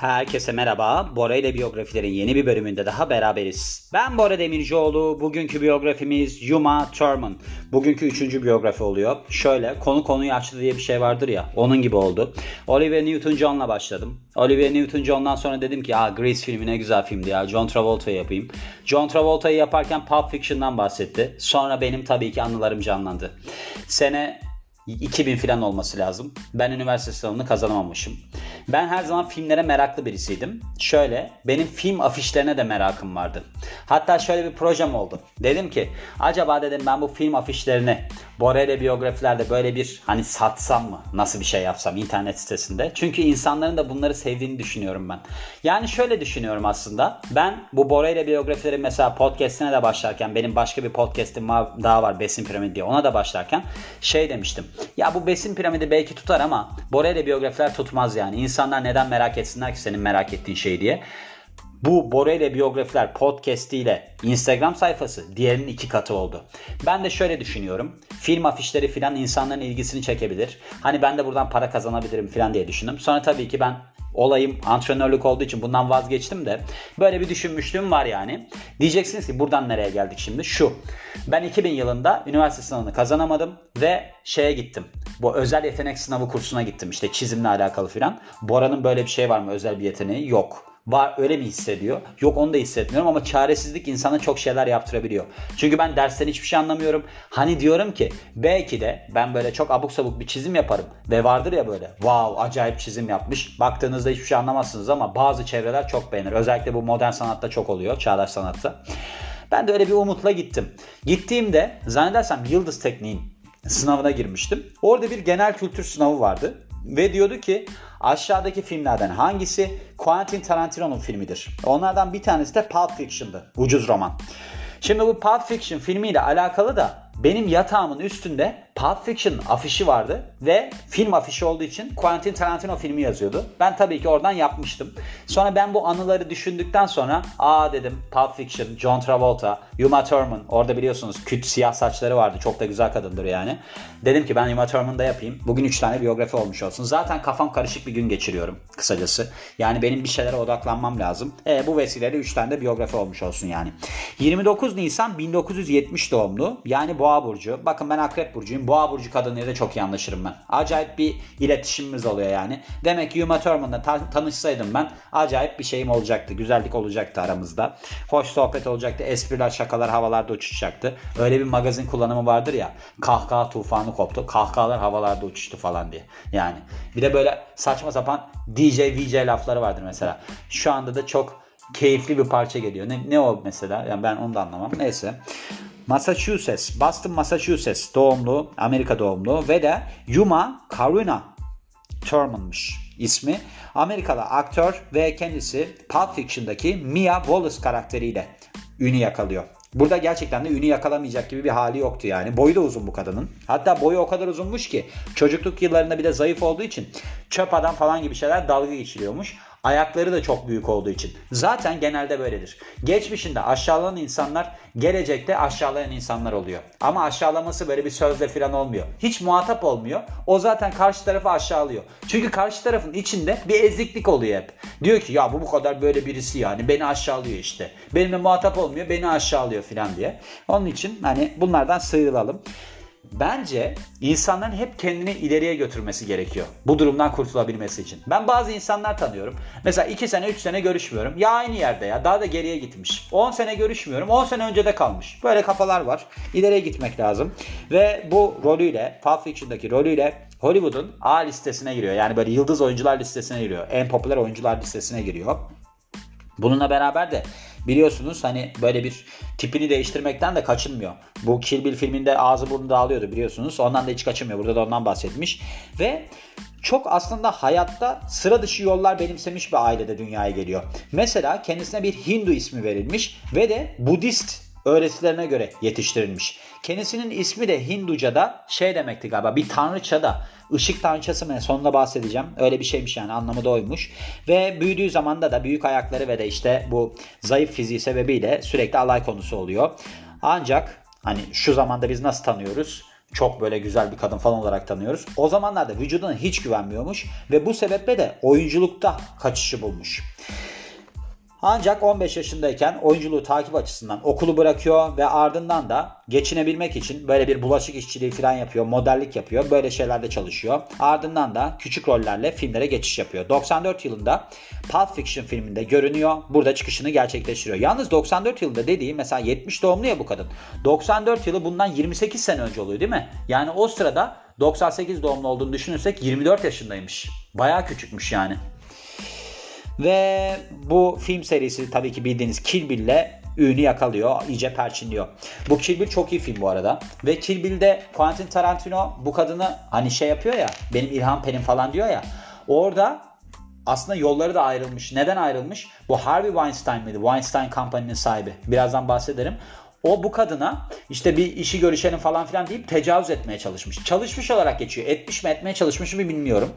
Herkese merhaba. Bora ile biyografilerin yeni bir bölümünde daha beraberiz. Ben Bora Demircioğlu. Bugünkü biyografimiz Yuma Thurman. Bugünkü üçüncü biyografi oluyor. Şöyle konu konuyu açtı diye bir şey vardır ya. Onun gibi oldu. Olivia Newton-John'la başladım. Olivia Newton-John'dan sonra dedim ki Aa, Grease filmi ne güzel filmdi ya. John Travolta'yı yapayım. John Travolta'yı yaparken Pulp Fiction'dan bahsetti. Sonra benim tabii ki anılarım canlandı. Sene 2000 falan olması lazım. Ben üniversite sınavını kazanamamışım. Ben her zaman filmlere meraklı birisiydim. Şöyle benim film afişlerine de merakım vardı. Hatta şöyle bir projem oldu. Dedim ki acaba dedim ben bu film afişlerini Borel'e biyografilerde böyle bir hani satsam mı? Nasıl bir şey yapsam internet sitesinde? Çünkü insanların da bunları sevdiğini düşünüyorum ben. Yani şöyle düşünüyorum aslında. Ben bu Borel'e biyografileri mesela podcastine de başlarken benim başka bir podcastim daha var Besin Piramidi diye ona da başlarken şey demiştim. Ya bu Besin Piramidi belki tutar ama Borel'e biyografiler tutmaz yani. İnsanlar neden merak etsinler ki senin merak ettiğin şey diye. Bu Bora ile biyografiler podcast ile Instagram sayfası diğerinin iki katı oldu. Ben de şöyle düşünüyorum. Film afişleri filan insanların ilgisini çekebilir. Hani ben de buradan para kazanabilirim filan diye düşündüm. Sonra tabii ki ben olayım antrenörlük olduğu için bundan vazgeçtim de böyle bir düşünmüşlüğüm var yani. Diyeceksiniz ki buradan nereye geldik şimdi? Şu. Ben 2000 yılında üniversite sınavını kazanamadım ve şeye gittim. Bu özel yetenek sınavı kursuna gittim. İşte çizimle alakalı filan. Bora'nın böyle bir şey var mı? Özel bir yeteneği yok var öyle mi hissediyor? Yok onu da hissetmiyorum ama çaresizlik insana çok şeyler yaptırabiliyor. Çünkü ben dersten hiçbir şey anlamıyorum. Hani diyorum ki belki de ben böyle çok abuk sabuk bir çizim yaparım. Ve vardır ya böyle wow acayip çizim yapmış. Baktığınızda hiçbir şey anlamazsınız ama bazı çevreler çok beğenir. Özellikle bu modern sanatta çok oluyor. Çağdaş sanatta. Ben de öyle bir umutla gittim. Gittiğimde zannedersem Yıldız Tekniğin sınavına girmiştim. Orada bir genel kültür sınavı vardı. Ve diyordu ki aşağıdaki filmlerden hangisi Quentin Tarantino'nun filmidir? Onlardan bir tanesi de Pulp Fiction'dı. Ucuz roman. Şimdi bu Pulp Fiction filmiyle alakalı da benim yatağımın üstünde Pulp Fiction afişi vardı ve film afişi olduğu için Quentin Tarantino filmi yazıyordu. Ben tabii ki oradan yapmıştım. Sonra ben bu anıları düşündükten sonra aa dedim Pulp Fiction, John Travolta, Uma Thurman orada biliyorsunuz küt siyah saçları vardı. Çok da güzel kadındır yani. Dedim ki ben Uma Thurman'da yapayım. Bugün 3 tane biyografi olmuş olsun. Zaten kafam karışık bir gün geçiriyorum kısacası. Yani benim bir şeylere odaklanmam lazım. E, bu vesileyle 3 tane de biyografi olmuş olsun yani. 29 Nisan 1970 doğumlu. Yani Boğa Burcu. Bakın ben Akrep Burcu'yum. Boğa burcu kadınıyla çok iyi anlaşırım ben. Acayip bir iletişimimiz oluyor yani. Demek ki Uma Thurman'la ta- tanışsaydım ben acayip bir şeyim olacaktı. Güzellik olacaktı aramızda. Hoş sohbet olacaktı. Espriler, şakalar havalarda uçuşacaktı. Öyle bir magazin kullanımı vardır ya. Kahkaha tufanı koptu. Kahkahalar havalarda uçuştu falan diye. Yani bir de böyle saçma sapan DJ, VJ lafları vardır mesela. Şu anda da çok keyifli bir parça geliyor. Ne, ne o mesela? Yani ben onu da anlamam. Neyse. Massachusetts, Boston, Massachusetts doğumlu, Amerika doğumlu ve de Yuma Karuna Thurman'mış ismi. Amerikalı aktör ve kendisi Pulp Fiction'daki Mia Wallace karakteriyle ünü yakalıyor. Burada gerçekten de ünü yakalamayacak gibi bir hali yoktu yani. Boyu da uzun bu kadının. Hatta boyu o kadar uzunmuş ki çocukluk yıllarında bir de zayıf olduğu için çöp adam falan gibi şeyler dalga geçiliyormuş. Ayakları da çok büyük olduğu için. Zaten genelde böyledir. Geçmişinde aşağılanan insanlar gelecekte aşağılayan insanlar oluyor. Ama aşağılaması böyle bir sözle falan olmuyor. Hiç muhatap olmuyor. O zaten karşı tarafı aşağılıyor. Çünkü karşı tarafın içinde bir eziklik oluyor hep. Diyor ki ya bu bu kadar böyle birisi yani beni aşağılıyor işte. Benimle muhatap olmuyor beni aşağılıyor falan diye. Onun için hani bunlardan sıyrılalım. Bence insanların hep kendini ileriye götürmesi gerekiyor. Bu durumdan kurtulabilmesi için. Ben bazı insanlar tanıyorum. Mesela 2 sene 3 sene görüşmüyorum. Ya aynı yerde ya daha da geriye gitmiş. 10 sene görüşmüyorum 10 sene önce de kalmış. Böyle kafalar var. İleriye gitmek lazım. Ve bu rolüyle Pulp Fiction'daki rolüyle Hollywood'un A listesine giriyor. Yani böyle yıldız oyuncular listesine giriyor. En popüler oyuncular listesine giriyor. Bununla beraber de biliyorsunuz hani böyle bir tipini değiştirmekten de kaçınmıyor. Bu Kill Bill filminde ağzı burnu dağılıyordu biliyorsunuz. Ondan da hiç kaçınmıyor. Burada da ondan bahsetmiş. Ve çok aslında hayatta sıra dışı yollar benimsemiş bir ailede dünyaya geliyor. Mesela kendisine bir Hindu ismi verilmiş ve de Budist öğretilerine göre yetiştirilmiş. Kendisinin ismi de Hinduca'da şey demekti galiba bir tanrıça da ışık tanrıçası mı sonunda bahsedeceğim. Öyle bir şeymiş yani anlamı da oymuş. Ve büyüdüğü zamanda da büyük ayakları ve de işte bu zayıf fiziği sebebiyle sürekli alay konusu oluyor. Ancak hani şu zamanda biz nasıl tanıyoruz? çok böyle güzel bir kadın falan olarak tanıyoruz. O zamanlarda vücuduna hiç güvenmiyormuş ve bu sebeple de oyunculukta kaçışı bulmuş. Ancak 15 yaşındayken oyunculuğu takip açısından okulu bırakıyor ve ardından da geçinebilmek için böyle bir bulaşık işçiliği falan yapıyor, modellik yapıyor, böyle şeylerde çalışıyor. Ardından da küçük rollerle filmlere geçiş yapıyor. 94 yılında Pulp Fiction filminde görünüyor. Burada çıkışını gerçekleştiriyor. Yalnız 94 yılında dediği mesela 70 doğumlu ya bu kadın. 94 yılı bundan 28 sene önce oluyor değil mi? Yani o sırada 98 doğumlu olduğunu düşünürsek 24 yaşındaymış. Baya küçükmüş yani. Ve bu film serisi tabii ki bildiğiniz Kill Bill'le ünü yakalıyor. iyice perçinliyor. Bu Kill Bill çok iyi film bu arada. Ve Kill Bill'de Quentin Tarantino bu kadını hani şey yapıyor ya benim İlham Penim falan diyor ya. Orada aslında yolları da ayrılmış. Neden ayrılmış? Bu Harvey Weinstein miydi? Weinstein Company'nin sahibi. Birazdan bahsederim. O bu kadına işte bir işi görüşelim falan filan deyip tecavüz etmeye çalışmış. Çalışmış olarak geçiyor. Etmiş mi etmeye çalışmış mı bilmiyorum.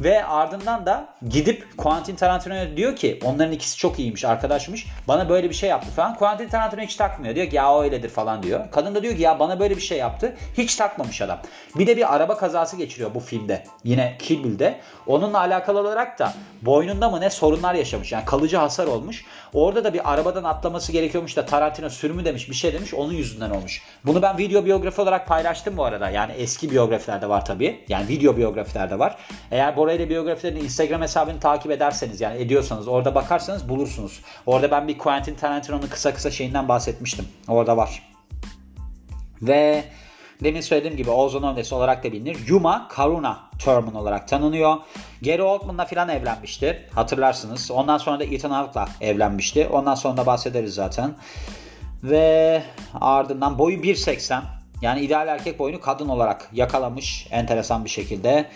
Ve ardından da gidip Quentin Tarantino'ya diyor ki onların ikisi çok iyiymiş arkadaşmış. Bana böyle bir şey yaptı falan. Quentin Tarantino hiç takmıyor. Diyor ki ya o öyledir falan diyor. Kadın da diyor ki ya bana böyle bir şey yaptı. Hiç takmamış adam. Bir de bir araba kazası geçiriyor bu filmde. Yine Kill Bill'de. Onunla alakalı olarak da boynunda mı ne sorunlar yaşamış. Yani kalıcı hasar olmuş. Orada da bir arabadan atlaması gerekiyormuş da Tarantino sürümü demiş bir şey demiş. Onun yüzünden olmuş. Bunu ben video biyografi olarak paylaştım bu arada. Yani eski biyografilerde var tabii. Yani video biyografilerde var. Eğer Bora ile biyografilerin Instagram hesabını takip ederseniz yani ediyorsanız orada bakarsanız bulursunuz. Orada ben bir Quentin Tarantino'nun kısa kısa şeyinden bahsetmiştim. Orada var. Ve demin söylediğim gibi Ozone Owlesi olarak da bilinir. Yuma Karuna Thurman olarak tanınıyor. Gary Oldman'la filan evlenmişti. Hatırlarsınız. Ondan sonra da Ethan Hawke'la evlenmişti. Ondan sonra da bahsederiz zaten. Ve ardından boyu 1.80. Yani ideal erkek boyunu kadın olarak yakalamış enteresan bir şekilde.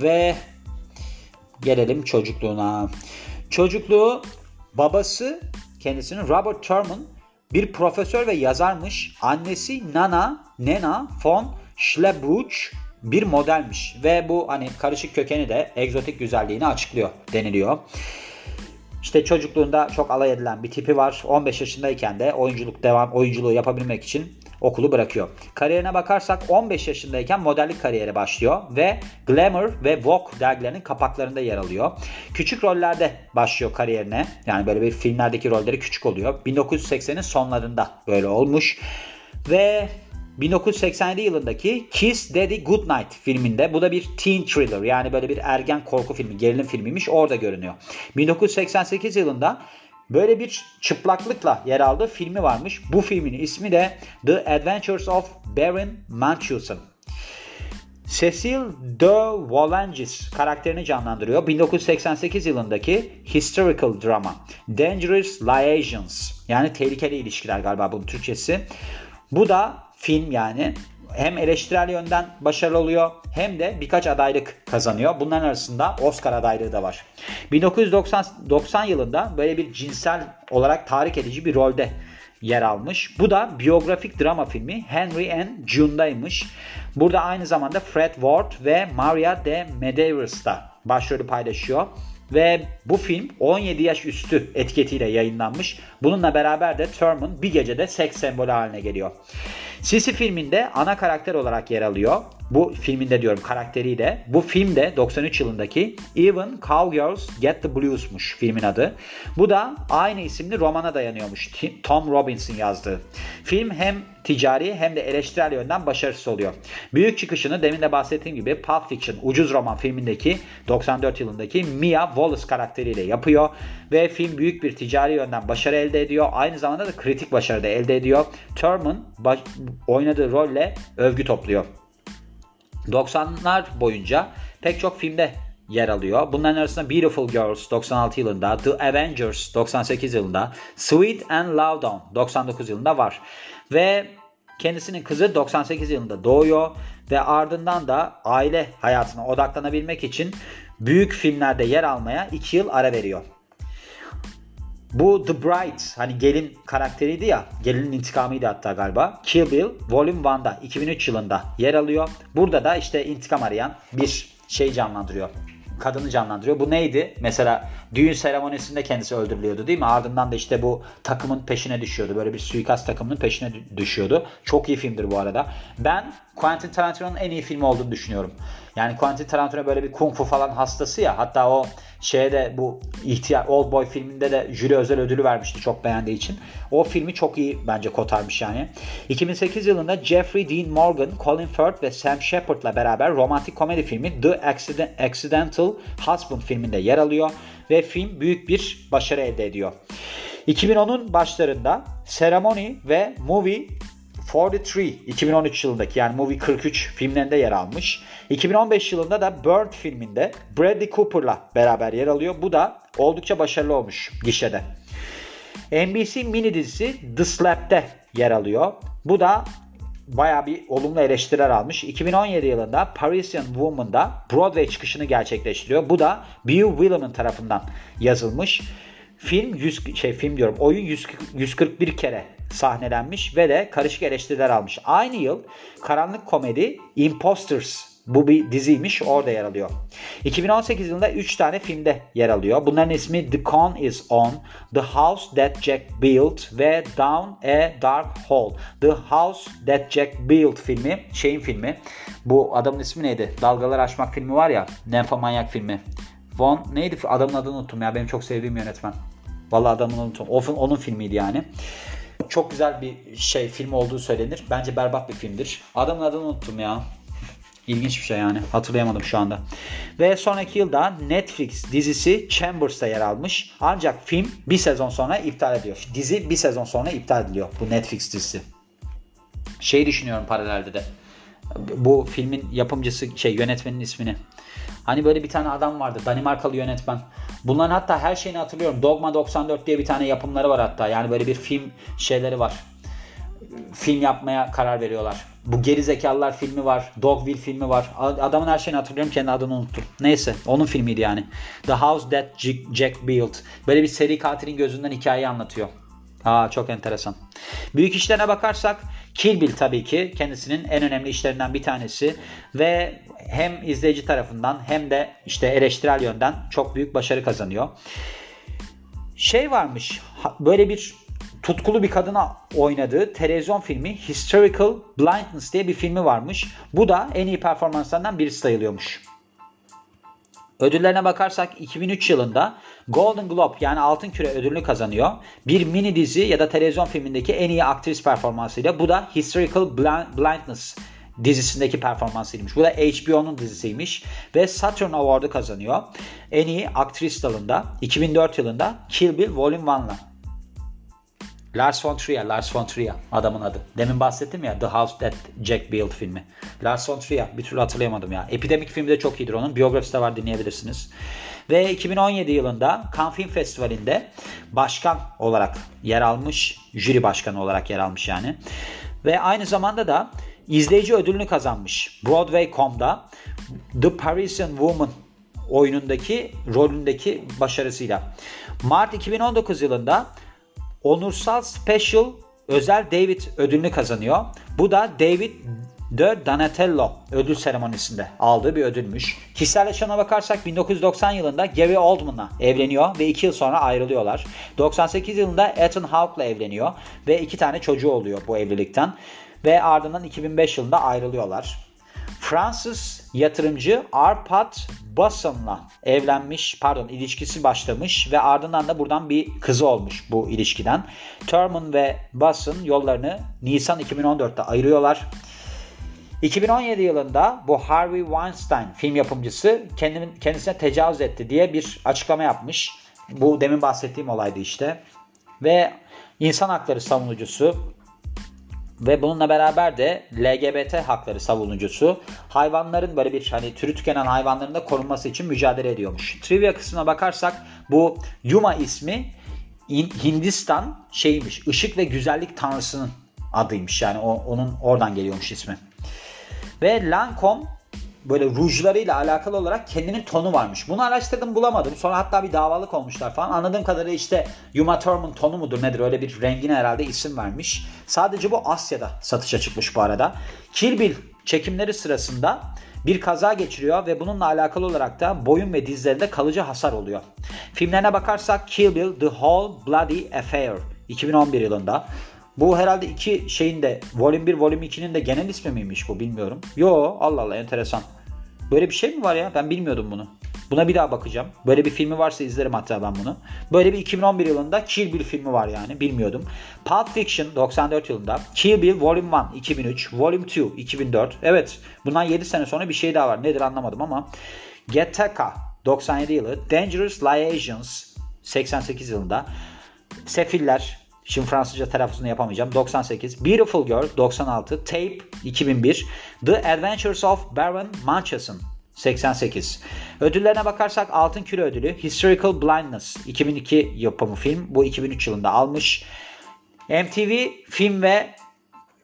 Ve gelelim çocukluğuna. Çocukluğu babası kendisinin Robert Thurman bir profesör ve yazarmış. Annesi Nana Nena von Schlebruch bir modelmiş ve bu hani karışık kökeni de egzotik güzelliğini açıklıyor deniliyor. İşte çocukluğunda çok alay edilen bir tipi var. 15 yaşındayken de oyunculuk devam oyunculuğu yapabilmek için okulu bırakıyor. Kariyerine bakarsak 15 yaşındayken modellik kariyeri başlıyor ve Glamour ve Vogue dergilerinin kapaklarında yer alıyor. Küçük rollerde başlıyor kariyerine. Yani böyle bir filmlerdeki rolleri küçük oluyor. 1980'in sonlarında böyle olmuş. Ve 1987 yılındaki Kiss Daddy Goodnight filminde bu da bir teen thriller yani böyle bir ergen korku filmi gerilim filmiymiş orada görünüyor. 1988 yılında böyle bir çıplaklıkla yer aldığı filmi varmış. Bu filmin ismi de The Adventures of Baron Munchausen. Cecil de Volanges karakterini canlandırıyor. 1988 yılındaki historical drama Dangerous Liaisons yani tehlikeli ilişkiler galiba bunun Türkçesi. Bu da film yani hem eleştirel yönden başarılı oluyor hem de birkaç adaylık kazanıyor. Bunların arasında Oscar adaylığı da var. 1990 yılında böyle bir cinsel olarak tahrik edici bir rolde yer almış. Bu da biyografik drama filmi Henry and June'daymış. Burada aynı zamanda Fred Ward ve Maria de Medeiros da başrolü paylaşıyor. Ve bu film 17 yaş üstü etiketiyle yayınlanmış. Bununla beraber de Thurman bir gecede seks sembolü haline geliyor. Sisi filminde ana karakter olarak yer alıyor. Bu filminde diyorum karakteriyle. Bu filmde 93 yılındaki Even Cowgirls Get the Blues'muş filmin adı. Bu da aynı isimli romana dayanıyormuş. Tom Robbins'in yazdığı. Film hem ticari hem de eleştirel yönden başarısız oluyor. Büyük çıkışını demin de bahsettiğim gibi Pulp Fiction ucuz roman filmindeki 94 yılındaki Mia Wallace karakteriyle yapıyor ve film büyük bir ticari yönden başarı elde ediyor. Aynı zamanda da kritik başarı da elde ediyor. Thurman baş, oynadığı rolle övgü topluyor. 90'lar boyunca pek çok filmde yer alıyor. Bunların arasında Beautiful Girls 96 yılında, The Avengers 98 yılında, Sweet and Loud On 99 yılında var. Ve kendisinin kızı 98 yılında doğuyor ve ardından da aile hayatına odaklanabilmek için büyük filmlerde yer almaya 2 yıl ara veriyor. Bu The Bride hani gelin karakteriydi ya gelinin intikamıydı hatta galiba. Kill Bill Volume 1'da 2003 yılında yer alıyor. Burada da işte intikam arayan bir şey canlandırıyor. kadını canlandırıyor. Bu neydi? Mesela düğün seremonisinde kendisi öldürülüyordu değil mi? Ardından da işte bu takımın peşine düşüyordu. Böyle bir suikast takımının peşine düşüyordu. Çok iyi filmdir bu arada. Ben Quentin Tarantino'nun en iyi filmi olduğunu düşünüyorum. Yani Quentin Tarantino böyle bir kung fu falan hastası ya. Hatta o şeyde bu ihtiyar Old Boy filminde de jüri özel ödülü vermişti çok beğendiği için. O filmi çok iyi bence kotarmış yani. 2008 yılında Jeffrey Dean Morgan, Colin Firth ve Sam Shepard'la beraber romantik komedi filmi The Accidental Husband filminde yer alıyor ve film büyük bir başarı elde ediyor. 2010'un başlarında Ceremony ve Movie 43 2013 yılındaki yani Movie 43 filmlerinde yer almış. 2015 yılında da Bird filminde Bradley Cooper'la beraber yer alıyor. Bu da oldukça başarılı olmuş gişede. NBC mini dizisi The Slap'te yer alıyor. Bu da baya bir olumlu eleştiriler almış. 2017 yılında Parisian Woman'da Broadway çıkışını gerçekleştiriyor. Bu da Beau Willimon tarafından yazılmış. Film 100 şey film diyorum. Oyun 100, 141 kere sahnelenmiş ve de karışık eleştiriler almış. Aynı yıl karanlık komedi Imposters bu bir diziymiş. Orada yer alıyor. 2018 yılında 3 tane filmde yer alıyor. Bunların ismi The Con Is On, The House That Jack Built ve Down a Dark Hole. The House That Jack Built filmi, şeyin filmi. Bu adamın ismi neydi? Dalgalar Aşmak filmi var ya. Nymphomaniac filmi. Von neydi? Adamın adını unuttum ya. Benim çok sevdiğim yönetmen. Vallahi adamını unuttum. O, onun filmiydi yani. Çok güzel bir şey film olduğu söylenir. Bence berbat bir filmdir. Adamın adını unuttum ya. İlginç bir şey yani. Hatırlayamadım şu anda. Ve sonraki yılda Netflix dizisi Chambers'ta yer almış. Ancak film bir sezon sonra iptal ediliyor. Dizi bir sezon sonra iptal ediliyor. Bu Netflix dizisi. Şey düşünüyorum paralelde de. Bu filmin yapımcısı şey yönetmenin ismini. Hani böyle bir tane adam vardı. Danimarkalı yönetmen. Bunların hatta her şeyini hatırlıyorum. Dogma 94 diye bir tane yapımları var hatta. Yani böyle bir film şeyleri var. Film yapmaya karar veriyorlar. Bu Geri Zekalılar filmi var. Dogville filmi var. Adamın her şeyini hatırlıyorum. Kendi adını unuttum. Neyse. Onun filmiydi yani. The House That Jack Built. Böyle bir seri katilin gözünden hikayeyi anlatıyor. Aa çok enteresan. Büyük işlerine bakarsak Kill Bill tabii ki kendisinin en önemli işlerinden bir tanesi ve hem izleyici tarafından hem de işte eleştirel yönden çok büyük başarı kazanıyor. Şey varmış böyle bir tutkulu bir kadına oynadığı televizyon filmi Historical Blindness diye bir filmi varmış. Bu da en iyi performanslarından birisi sayılıyormuş. Ödüllerine bakarsak 2003 yılında Golden Globe yani Altın Küre ödülünü kazanıyor. Bir mini dizi ya da televizyon filmindeki en iyi aktris performansıyla. Bu da Historical Blindness dizisindeki performansıymış. Bu da HBO'nun dizisiymiş ve Saturn Award'ı kazanıyor. En iyi aktris dalında 2004 yılında Kill Bill Volume 1'la. Lars von Trier, Lars von Trier adamın adı. Demin bahsettim ya The House That Jack Built filmi. Lars von Trier bir türlü hatırlayamadım ya. Epidemik filmi de çok iyidir onun. Biyografisi de var dinleyebilirsiniz. Ve 2017 yılında Cannes Film Festivali'nde başkan olarak yer almış. Jüri başkanı olarak yer almış yani. Ve aynı zamanda da izleyici ödülünü kazanmış. Broadway.com'da The Parisian Woman oyunundaki rolündeki başarısıyla. Mart 2019 yılında onursal special özel David ödülünü kazanıyor. Bu da David de Donatello ödül seremonisinde aldığı bir ödülmüş. Kişisel yaşamına bakarsak 1990 yılında Gary Oldman'la evleniyor ve 2 yıl sonra ayrılıyorlar. 98 yılında Ethan Hawke'la evleniyor ve 2 tane çocuğu oluyor bu evlilikten. Ve ardından 2005 yılında ayrılıyorlar. Fransız yatırımcı Arpad Basson'la evlenmiş, pardon ilişkisi başlamış ve ardından da buradan bir kızı olmuş bu ilişkiden. Thurman ve Basson yollarını Nisan 2014'te ayırıyorlar. 2017 yılında bu Harvey Weinstein film yapımcısı kendisine tecavüz etti diye bir açıklama yapmış. Bu demin bahsettiğim olaydı işte. Ve insan hakları savunucusu ve bununla beraber de LGBT hakları savunucusu hayvanların böyle bir hani türü tükenen hayvanların da korunması için mücadele ediyormuş. Trivia kısmına bakarsak bu Yuma ismi Hindistan şeymiş ışık ve güzellik tanrısının adıymış yani o, onun oradan geliyormuş ismi. Ve Lancome böyle rujlarıyla alakalı olarak kendinin tonu varmış. Bunu araştırdım bulamadım. Sonra hatta bir davalık olmuşlar falan. Anladığım kadarıyla işte Uma Thurman tonu mudur nedir öyle bir rengine herhalde isim vermiş. Sadece bu Asya'da satışa çıkmış bu arada. Kill Bill çekimleri sırasında bir kaza geçiriyor ve bununla alakalı olarak da boyun ve dizlerinde kalıcı hasar oluyor. Filmlerine bakarsak Kill Bill The Whole Bloody Affair 2011 yılında. Bu herhalde iki şeyin de Volume 1, Volume 2'nin de genel ismi miymiş bu bilmiyorum. Yo Allah Allah enteresan. Böyle bir şey mi var ya? Ben bilmiyordum bunu. Buna bir daha bakacağım. Böyle bir filmi varsa izlerim hatta ben bunu. Böyle bir 2011 yılında Kill Bill filmi var yani bilmiyordum. Pulp Fiction 94 yılında. Kill Bill Volume 1 2003. Volume 2 2004. Evet bundan 7 sene sonra bir şey daha var. Nedir anlamadım ama. Gattaca 97 yılı. Dangerous Liaisons 88 yılında. Sefiller Şimdi Fransızca telaffuzunu yapamayacağım. 98. Beautiful Girl 96. Tape 2001. The Adventures of Baron Munchausen 88. Ödüllerine bakarsak Altın Küre Ödülü Historical Blindness 2002 yapımı film. Bu 2003 yılında almış. MTV film ve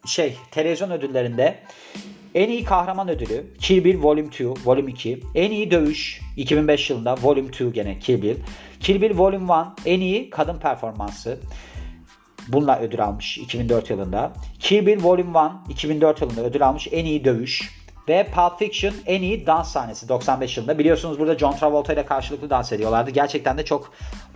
şey televizyon ödüllerinde en iyi kahraman ödülü Kill Bill Volume 2, Volume 2. En iyi dövüş 2005 yılında Volume 2 gene Kill Bill. Kill Bill Volume 1 en iyi kadın performansı. Bununla ödül almış 2004 yılında. Kill Bill Volume 1 2004 yılında ödül almış en iyi dövüş. Ve Pulp Fiction en iyi dans sahnesi 95 yılında. Biliyorsunuz burada John Travolta ile karşılıklı dans ediyorlardı. Gerçekten de çok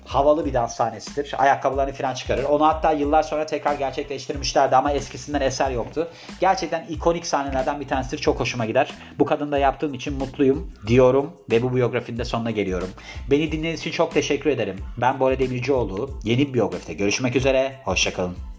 havalı bir dans sahnesidir. Ayakkabılarını falan çıkarır. Onu hatta yıllar sonra tekrar gerçekleştirmişlerdi ama eskisinden eser yoktu. Gerçekten ikonik sahnelerden bir tanesidir. Çok hoşuma gider. Bu kadını da yaptığım için mutluyum diyorum ve bu biyografinin de sonuna geliyorum. Beni dinlediğiniz için çok teşekkür ederim. Ben Bora Demircioğlu. Yeni bir biyografide görüşmek üzere. Hoşçakalın.